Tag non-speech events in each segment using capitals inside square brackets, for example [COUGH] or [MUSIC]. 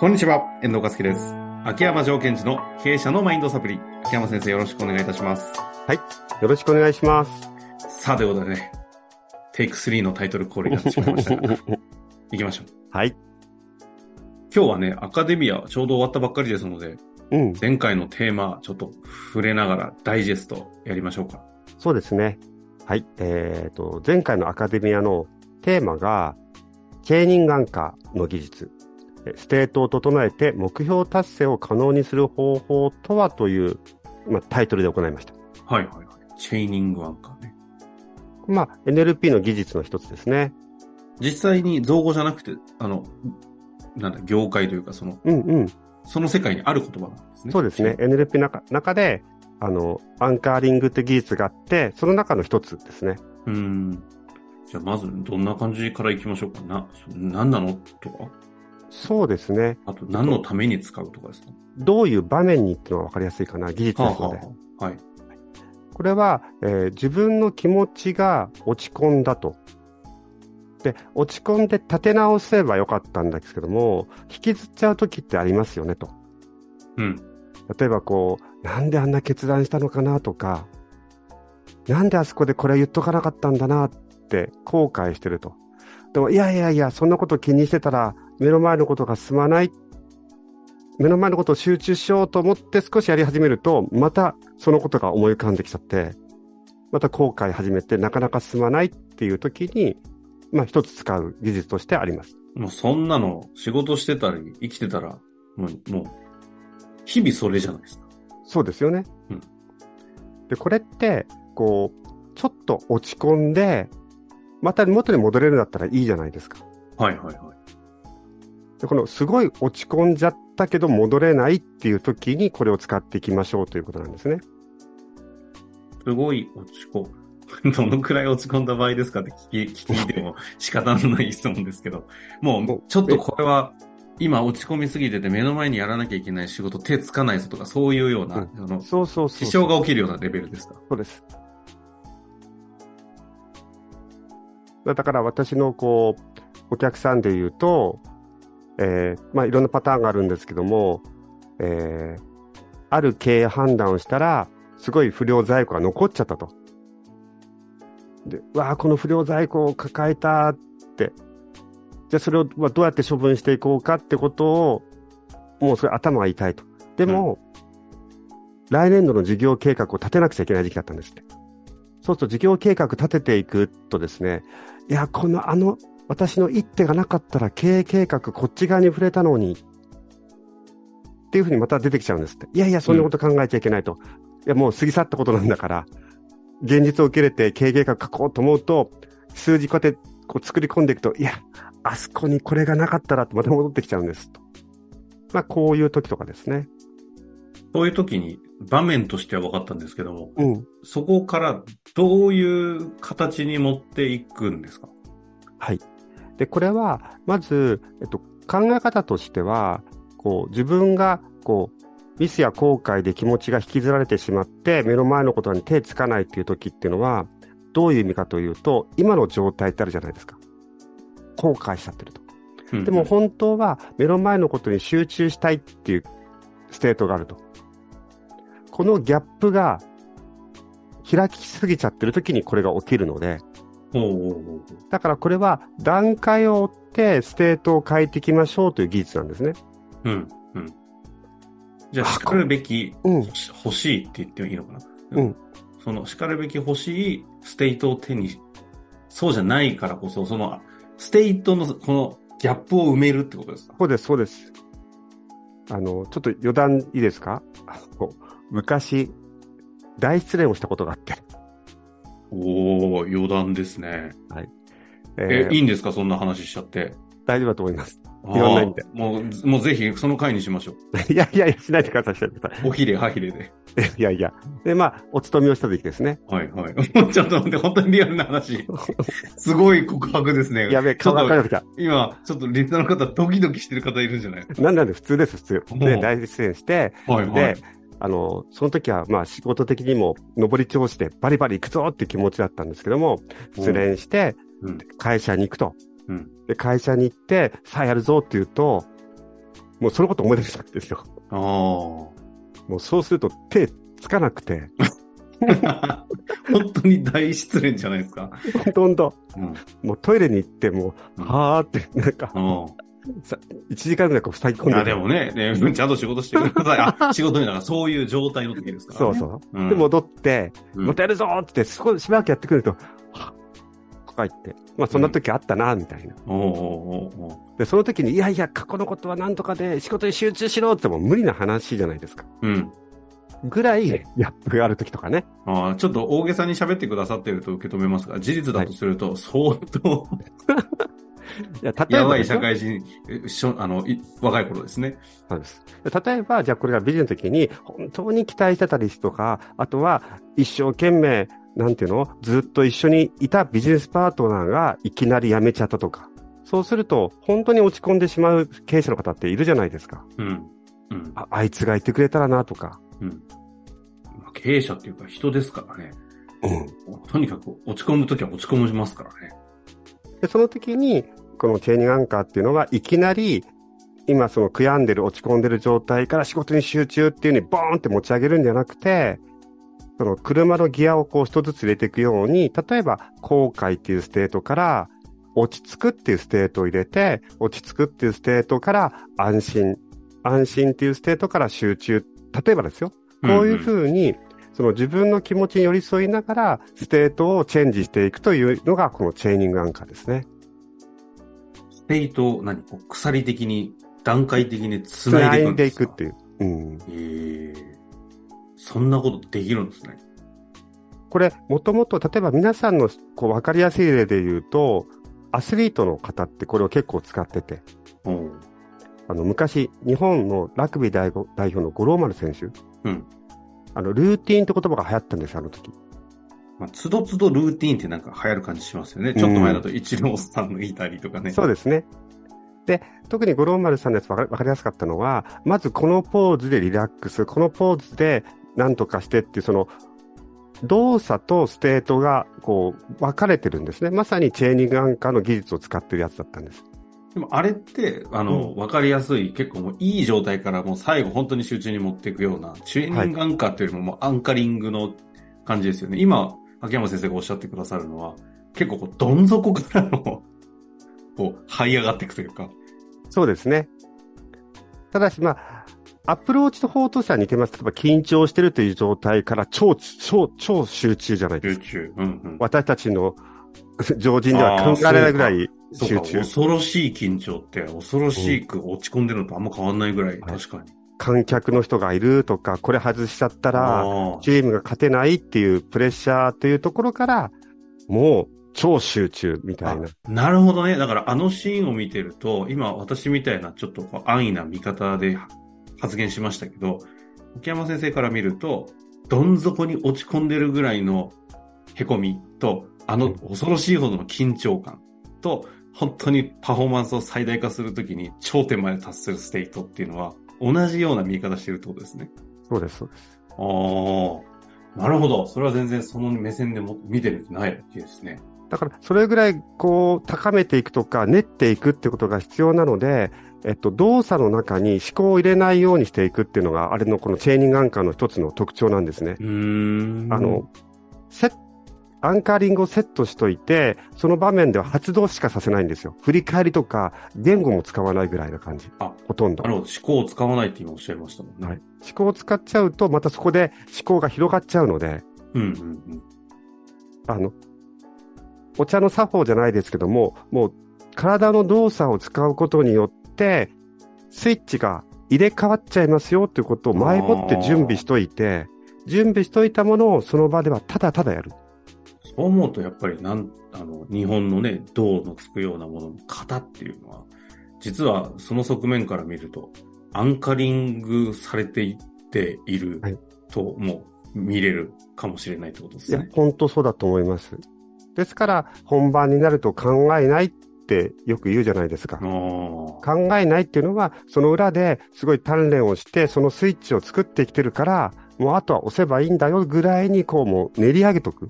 こんにちは、遠藤和樹です。秋山条件時の経営者のマインドサプリ。秋山先生よろしくお願いいたします。よろしくお願いします。さあ、ということでね、テイク3のタイトルコールになってしまいましたが、[LAUGHS] 行きましょう。はい。今日はね、アカデミアちょうど終わったばっかりですので、うん。前回のテーマ、ちょっと触れながらダイジェストやりましょうか。そうですね。はい。えっ、と、前回のアカデミアのテーマが、チェイニングアンカーの技術、えステートを整えて目標達成を可能にする方法とはという、まあ、タイトルで行いました。はいはいはい。チェイニングアンカーね。まあ、NLP の技術の一つですね。実際に造語じゃなくて、あの、なんだ、業界というか、その、うんうん。その世界にある言葉なんですね。そうですね。。NLP の中中で、あの、アンカーリングって技術があって、その中の一つですね。うーん。じゃあ、まず、どんな感じから行きましょうかな。そ何なの？とか？そうですね。あと、何のために使うとかですか？どういう場面にっていうのは分かりやすいかな。技術ですので。はあ、はい。これは、えー自分の気持ちが落ち込んだと。で、落ち込んで立て直せばよかったんですけども、引きずっちゃう時ってありますよねと。うん。例えばこう、なんであんな決断したのかなとか、なんであそこでこれ言っとかなかったんだなって後悔してると。でも、いやいやいや、そんなこと気にしてたら、目の前のことが進まない。目の前のことを集中しようと思って少しやり始めると、またそのことが思い浮かんできちゃって、また後悔始めてなかなか進まないっていう時に、まあ一つ使う技術としてあります。もう、そんなの、仕事してたり、生きてたら、もう、もう、日々それじゃないですか。そうですよね。うんで、これって、こう、ちょっと落ち込んで、また元に戻れるんだったらいいじゃないですか。はいはいはい。で、このすごい落ち込んじゃったけど戻れないっていう時にこれを使っていきましょうということなんですね。すごい落ち込む。[LAUGHS] どのくらい落ち込んだ場合ですかって聞き、聞いても仕方のない質問ですけど。もう、ちょっとこれは、今落ち込みすぎてて目の前にやらなきゃいけない仕事手つかないぞとか、そういうような、うんあの、そうそうそう。支障が起きるようなレベルですか？そうです。だから私のこう、お客さんで言うと、えーまあいろんなパターンがあるんですけども、えーある経営判断をしたら、すごい不良在庫が残っちゃったと。で、わあ、この不良在庫を抱えたって。じゃあそれをまあどうやって処分していこうかってことを、もうそれ頭が痛いと。でも、来年度の事業計画を立てなくちゃいけない時期だったんですって。そうすると事業計画立てていくとですね、いや、このあの、私の一手がなかったら経営計画こっち側に触れたのに、っていうふうにまた出てきちゃうんですって。いやいや、そんなこと考えちゃいけないと。いや、もう過ぎ去ったことなんだから、現実を受け入れて経営計画書こうと思うと、数字こうやってこう作り込んでいくと、いや、あそこにこれがなかったらってまた戻ってきちゃうんですと。まあ、こういう時とかですね。そういう時に場面としては分かったんですけども、うん。そこからどういう形に持っていくんですか？はい。で、これは、まず、えっと、考え方としては、こう、自分が、こう、ミスや後悔で気持ちが引きずられてしまって、目の前のことに手つかないっていう時っていうのは、どういう意味かというと、今の状態ってあるじゃないですか。後悔しちゃってると。うんでも本当は目の前のことに集中したいっていうステートがあると。このギャップが開きすぎちゃってる時にこれが起きるので、だからこれは段階を追ってステートを変えていきましょうという技術なんですね。うん、うん。じゃあ、然るべき、うん。欲しいって言ってもいいのかな？うん。その、然るべき欲しいステートを手に、そうじゃないからこそ、その、ステートの、この、ギャップを埋めるってことですか？そうです、そうです。あの、ちょっと余談いいですか？昔、大失恋をしたことがあって。おー、余談ですね。え、えーいいんですか？そんな話しちゃって。大丈夫だと思います。あーろんな意味でもう、もうぜひ、その回にしましょいやいやいや、しないでください、しないでくださう。おひれ、はひれで。い。いやいや。で、まあ、お勤めをした時ですね。はい、はい。ちょっと待って、本当にリアルな話。すごい告白ですね。やべえ、顔ちょっとが赤くなってき今、ちょっとリスナーの方、ドキドキしてる方いるんじゃない？た。なんなんで普通です、普通。で、うん大失恋して、はい、はでい。、あの、その時は、まあ、仕事的にも、上り調子でバリバリ行くぞっていう気持ちだったんですけども、失恋して、うん。会社に行くと。うん。で、会社に行って、さあやるぞって言うと、もうそのこと思い出したんですよ。ああ。もうそうすると手つかなくて、[LAUGHS] 本当に大失恋じゃないですか。ほとんど、うん。もうトイレに行っても、うんはーって、なんか、うん。さ1時間ぐらいこう塞ぎ込んであ、でもね、ね、ちゃんと仕事してください。あ、仕事になんかそういう状態の時ですから、ね。そうそう。うん。で、戻って、うんまたやるぞーって、そこでしばらくやってくると、はっとか言って、まあそんな時あったな、みたいな。おうおうおで、その時に、いやいや、過去のことは何とかで仕事に集中しろっても無理な話じゃないですか。うん。ぐらい、ギャップがある時とかね。ああ、ちょっと大げさに喋ってくださってると受け止めますが、事実だとすると、相当、いや、例えやばいばですよ社会人、えしょあの、い若い頃ですね。そうです。例えば、じゃあこれがビジネスの時に、本当に期待してたりとか、あとは一生懸命、なんていうの？ずっと一緒にいたビジネスパートナーがいきなり辞めちゃったとか。そうすると、本当に落ち込んでしまう経営者の方っているじゃないですか。うん。うん。ああいつがいてくれたらなとか。うん。まあ経営者っていうか人ですからね。うん。とにかく落ち込むときは落ち込みますからね。で、その時に、このチェーニングアンカーっていうのは、いきなり、今その悔やんでる、落ち込んでる状態から仕事に集中っていう風にボーンって持ち上げるんじゃなくて、その車のギアをこう一つずつ入れていくように、例えば後悔っていうステートから落ち着くっていうステートを入れて、落ち着くっていうステートから安心、安心っていうステートから集中。例えばですよ。こういうふうに、その自分の気持ちに寄り添いながら、ステートをチェンジしていくというのが、このチェーニングアンカーですね。ステートを何？こう鎖的に、段階的につないいでいくっていう。うん。ええそんなことできるんですね。これ、もともと、例えば皆さんのこう分かりやすい例で言うと、アスリートの方ってこれを結構使ってて、おうあの、昔、日本のラグビー代表代表の五郎丸選手、うん。あの、ルーティーンって言葉が流行ったんですよ、あの時。まあ、つどつどルーティーンってなんか流行る感じしますよね。ちょっと前だとイチローさんのいたりとかね。そうですね。で、特に五郎丸さんのやつ分か分かりやすかったのは、まずこのポーズでリラックス、このポーズで何とかしてっていう、その、動作とステートが、こう、分かれてるんですね。まさにチェーニングアンカーの技術を使ってるやつだったんです。でもあれって、あの、わ、かりやすい、結構もういい状態からもう最後本当に集中に持っていくような、チェーニングアンカーっていうよりももうアンカリングの感じですよね。今、沖山先生がおっしゃってくださるのは、結構こう、どん底からの、こう、這い上がっていくというか。そうですね。ただし、まあ、アプローチと方としては似てます。例えば緊張してるという状態から超、超、超集中じゃないですか。集中。うんうん。私たちの常人では考えられないぐらい集中。恐ろしい緊張って、恐ろしく落ち込んでるのとあんま変わんないぐらい、はい確かに。観客の人がいるとか、これ外しちゃったら、チームが勝てないっていうプレッシャーというところから、もう超集中みたいな。なるほどね。だからあのシーンを見てると、今私みたいなちょっと安易な見方で発言しましたけど、沖山先生から見ると、どん底に落ち込んでるぐらいの凹みと、あの恐ろしいほどの緊張感と、本当にパフォーマンスを最大化するときに頂点まで達するステートっていうのは、同じような見え方してるってことですね。そうです、そうです。ああ、なるほど。それは全然その目線でも見てるってないですね。だから、それぐらい、こう、高めていくとか、練っていくってことが必要なので、えっと、動作の中に思考を入れないようにしていくっていうのが、あれのこのチェーニングアンカーの一つの特徴なんですね。うーん。あの、セッアンカーリングをセットしといて、その場面では発動しかさせないんですよ。振り返りとか、言語も使わないぐらいな感じ。あ、ほとんど。なるほど。思考を使わないって今おっしゃいましたもんね。はい。思考を使っちゃうと、またそこで思考が広がっちゃうので、うんうんうん。あの、お茶の作法じゃないですけども、もう体の動作を使うことによって、スイッチが入れ替わっちゃいますよということを前もって準備しといて、準備しといたものをその場ではただただやる。そう思うとやっぱりなん、あの、日本のね、銅のつくようなものの型っていうのは、実はその側面から見ると、アンカリングされていっているはいとも見れるかもしれないってことでいやすね。、本当そうだと思います。ですから、本番になると考えないってよく言うじゃないですか。考えないっていうのは、その裏ですごい鍛錬をして、そのスイッチを作ってきてるから、もうあとは押せばいいんだよぐらいに、こうもう練り上げとく。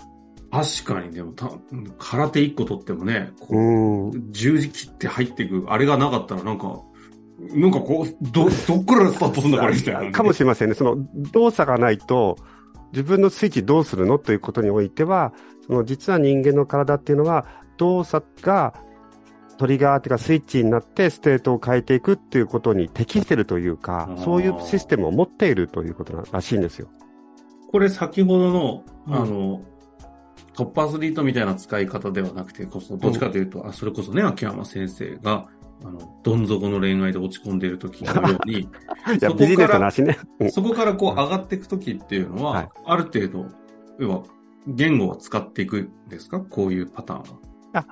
確かに、でもた、空手一個取ってもね、こう。十字切って入っていく、あれがなかったらなんか、なんかこう、ど、どっからスタートするんだこれみたいな。[LAUGHS] かもしれませんね。その動作がないと、自分のスイッチどうするのということにおいては、その実は人間の体っていうのは、動作がトリガーというかスイッチになってステートを変えていくっていうことに適してるというか、そういうシステムを持っているということらしいんですよ。これ先ほどの、あの、トップアスリートみたいな使い方ではなくて、こそ、どっちかというと、うん、あ、それこそね、秋山先生が、あの、どん底の恋愛で落ち込んでいる時のように、[LAUGHS] いや、ビジネスの話ね。そこからこう上がっていく時っていうのは、はい、ある程度、要は、言語は使っていくんですか？こういうパターンは。あ、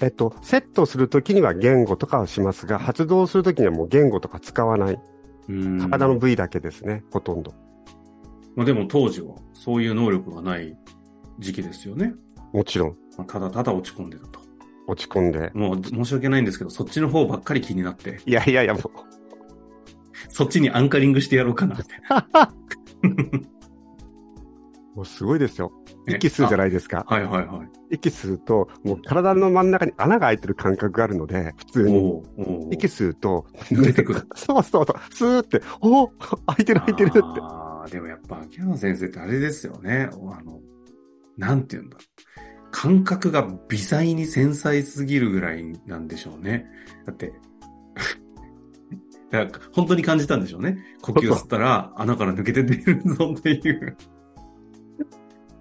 えっと、セットするときには言語とかをしますが、発動するときにはもう言語とか使わない。体の部位だけですね、ほとんど。まあでも当時はそういう能力がない時期ですよね。もちろん。まあ、ただただ落ち込んでたと。落ち込んで。もう申し訳ないんですけど、そっちの方ばっかり気になって。いやいやいや、もう。[LAUGHS] そっちにアンカリングしてやろうかなって。[LAUGHS] もうすごいですよ。息吸うじゃないですか。はいはいはい。息吸うと、もう体の真ん中に穴が開いてる感覚があるので、普通に。息吸うと、抜けてくる。[LAUGHS] そうそうそう。スーって、お開いてる開いてるって。ああ、でもやっぱ秋山先生ってあれですよね。あの、なんて言うんだ。感覚が微細に繊細すぎるぐらいなんでしょうね。だって、[LAUGHS] だから本当に感じたんでしょうね。呼吸吸ったら穴から抜けて出るぞっていう。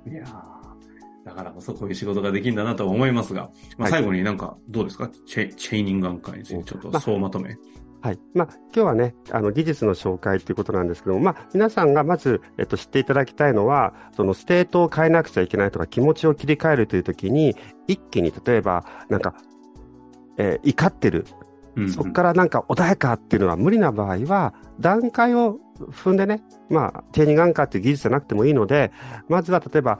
いやだからこそこういう仕事ができるんだなと思いますが、まあ、最後になんかどうですか、はい、チェチェイニングアンカーについてちょっと総まとめ。はい。まあ、今日はね、あの、技術の紹介ということなんですけども、まあ、皆さんがまず、えっと、知っていただきたいのは、そのステートを変えなくちゃいけないとか、気持ちを切り替えるというときに、一気に、例えば、なんか、えー、怒ってる。うんうん、そこからなんか穏やかっていうのは無理な場合は、段階を踏んでね、まあ、チェーニングアンカーっていう技術じゃなくてもいいので、まずは例えば、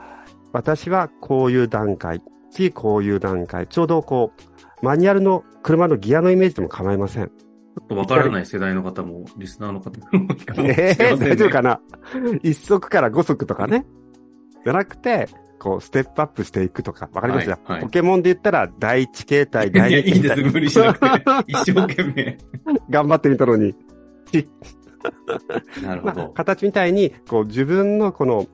私はこういう段階、次こういう段階、ちょうどこう、マニュアルの車のギアのイメージでも構いません。ちょっとわからない世代の方も、リスナーの方もえー、大丈夫かな？一足から五足とかね。じゃなくて、こう、ステップアップしていくとか、わかります？よ、はいはい、ポケモンで言ったら、第一形態、第二形態。いや、いいです、無理しなくて。一生懸命。[LAUGHS] 頑張ってみたのに。[LAUGHS] なるほど。まあ、形みたいに、こう、自分のこの、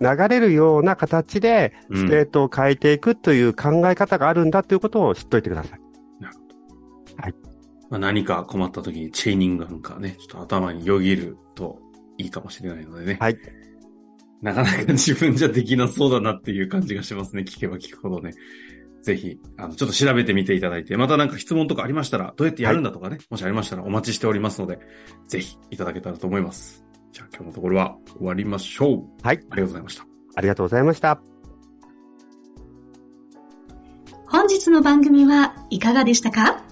流れるような形で、ステートを変えていくという考え方があるんだということを知っておいてください。なるほど。はい。まあ、何か困った時にチェーニングアンカーね、ちょっと頭によぎるといいかもしれないのでね。はい。なかなか [LAUGHS] 自分じゃできなそうだなっていう感じがしますね。聞けば聞くほどね。ぜひ、あの、ちょっと調べてみていただいて、またなんか質問とかありましたら、どうやってやるんだとかね、はい、もしありましたらお待ちしておりますので、ぜひいただけたらと思います。じゃあ今日のところは終わりましょう。はい。ありがとうございました。ありがとうございました。本日の番組はいかがでしたか？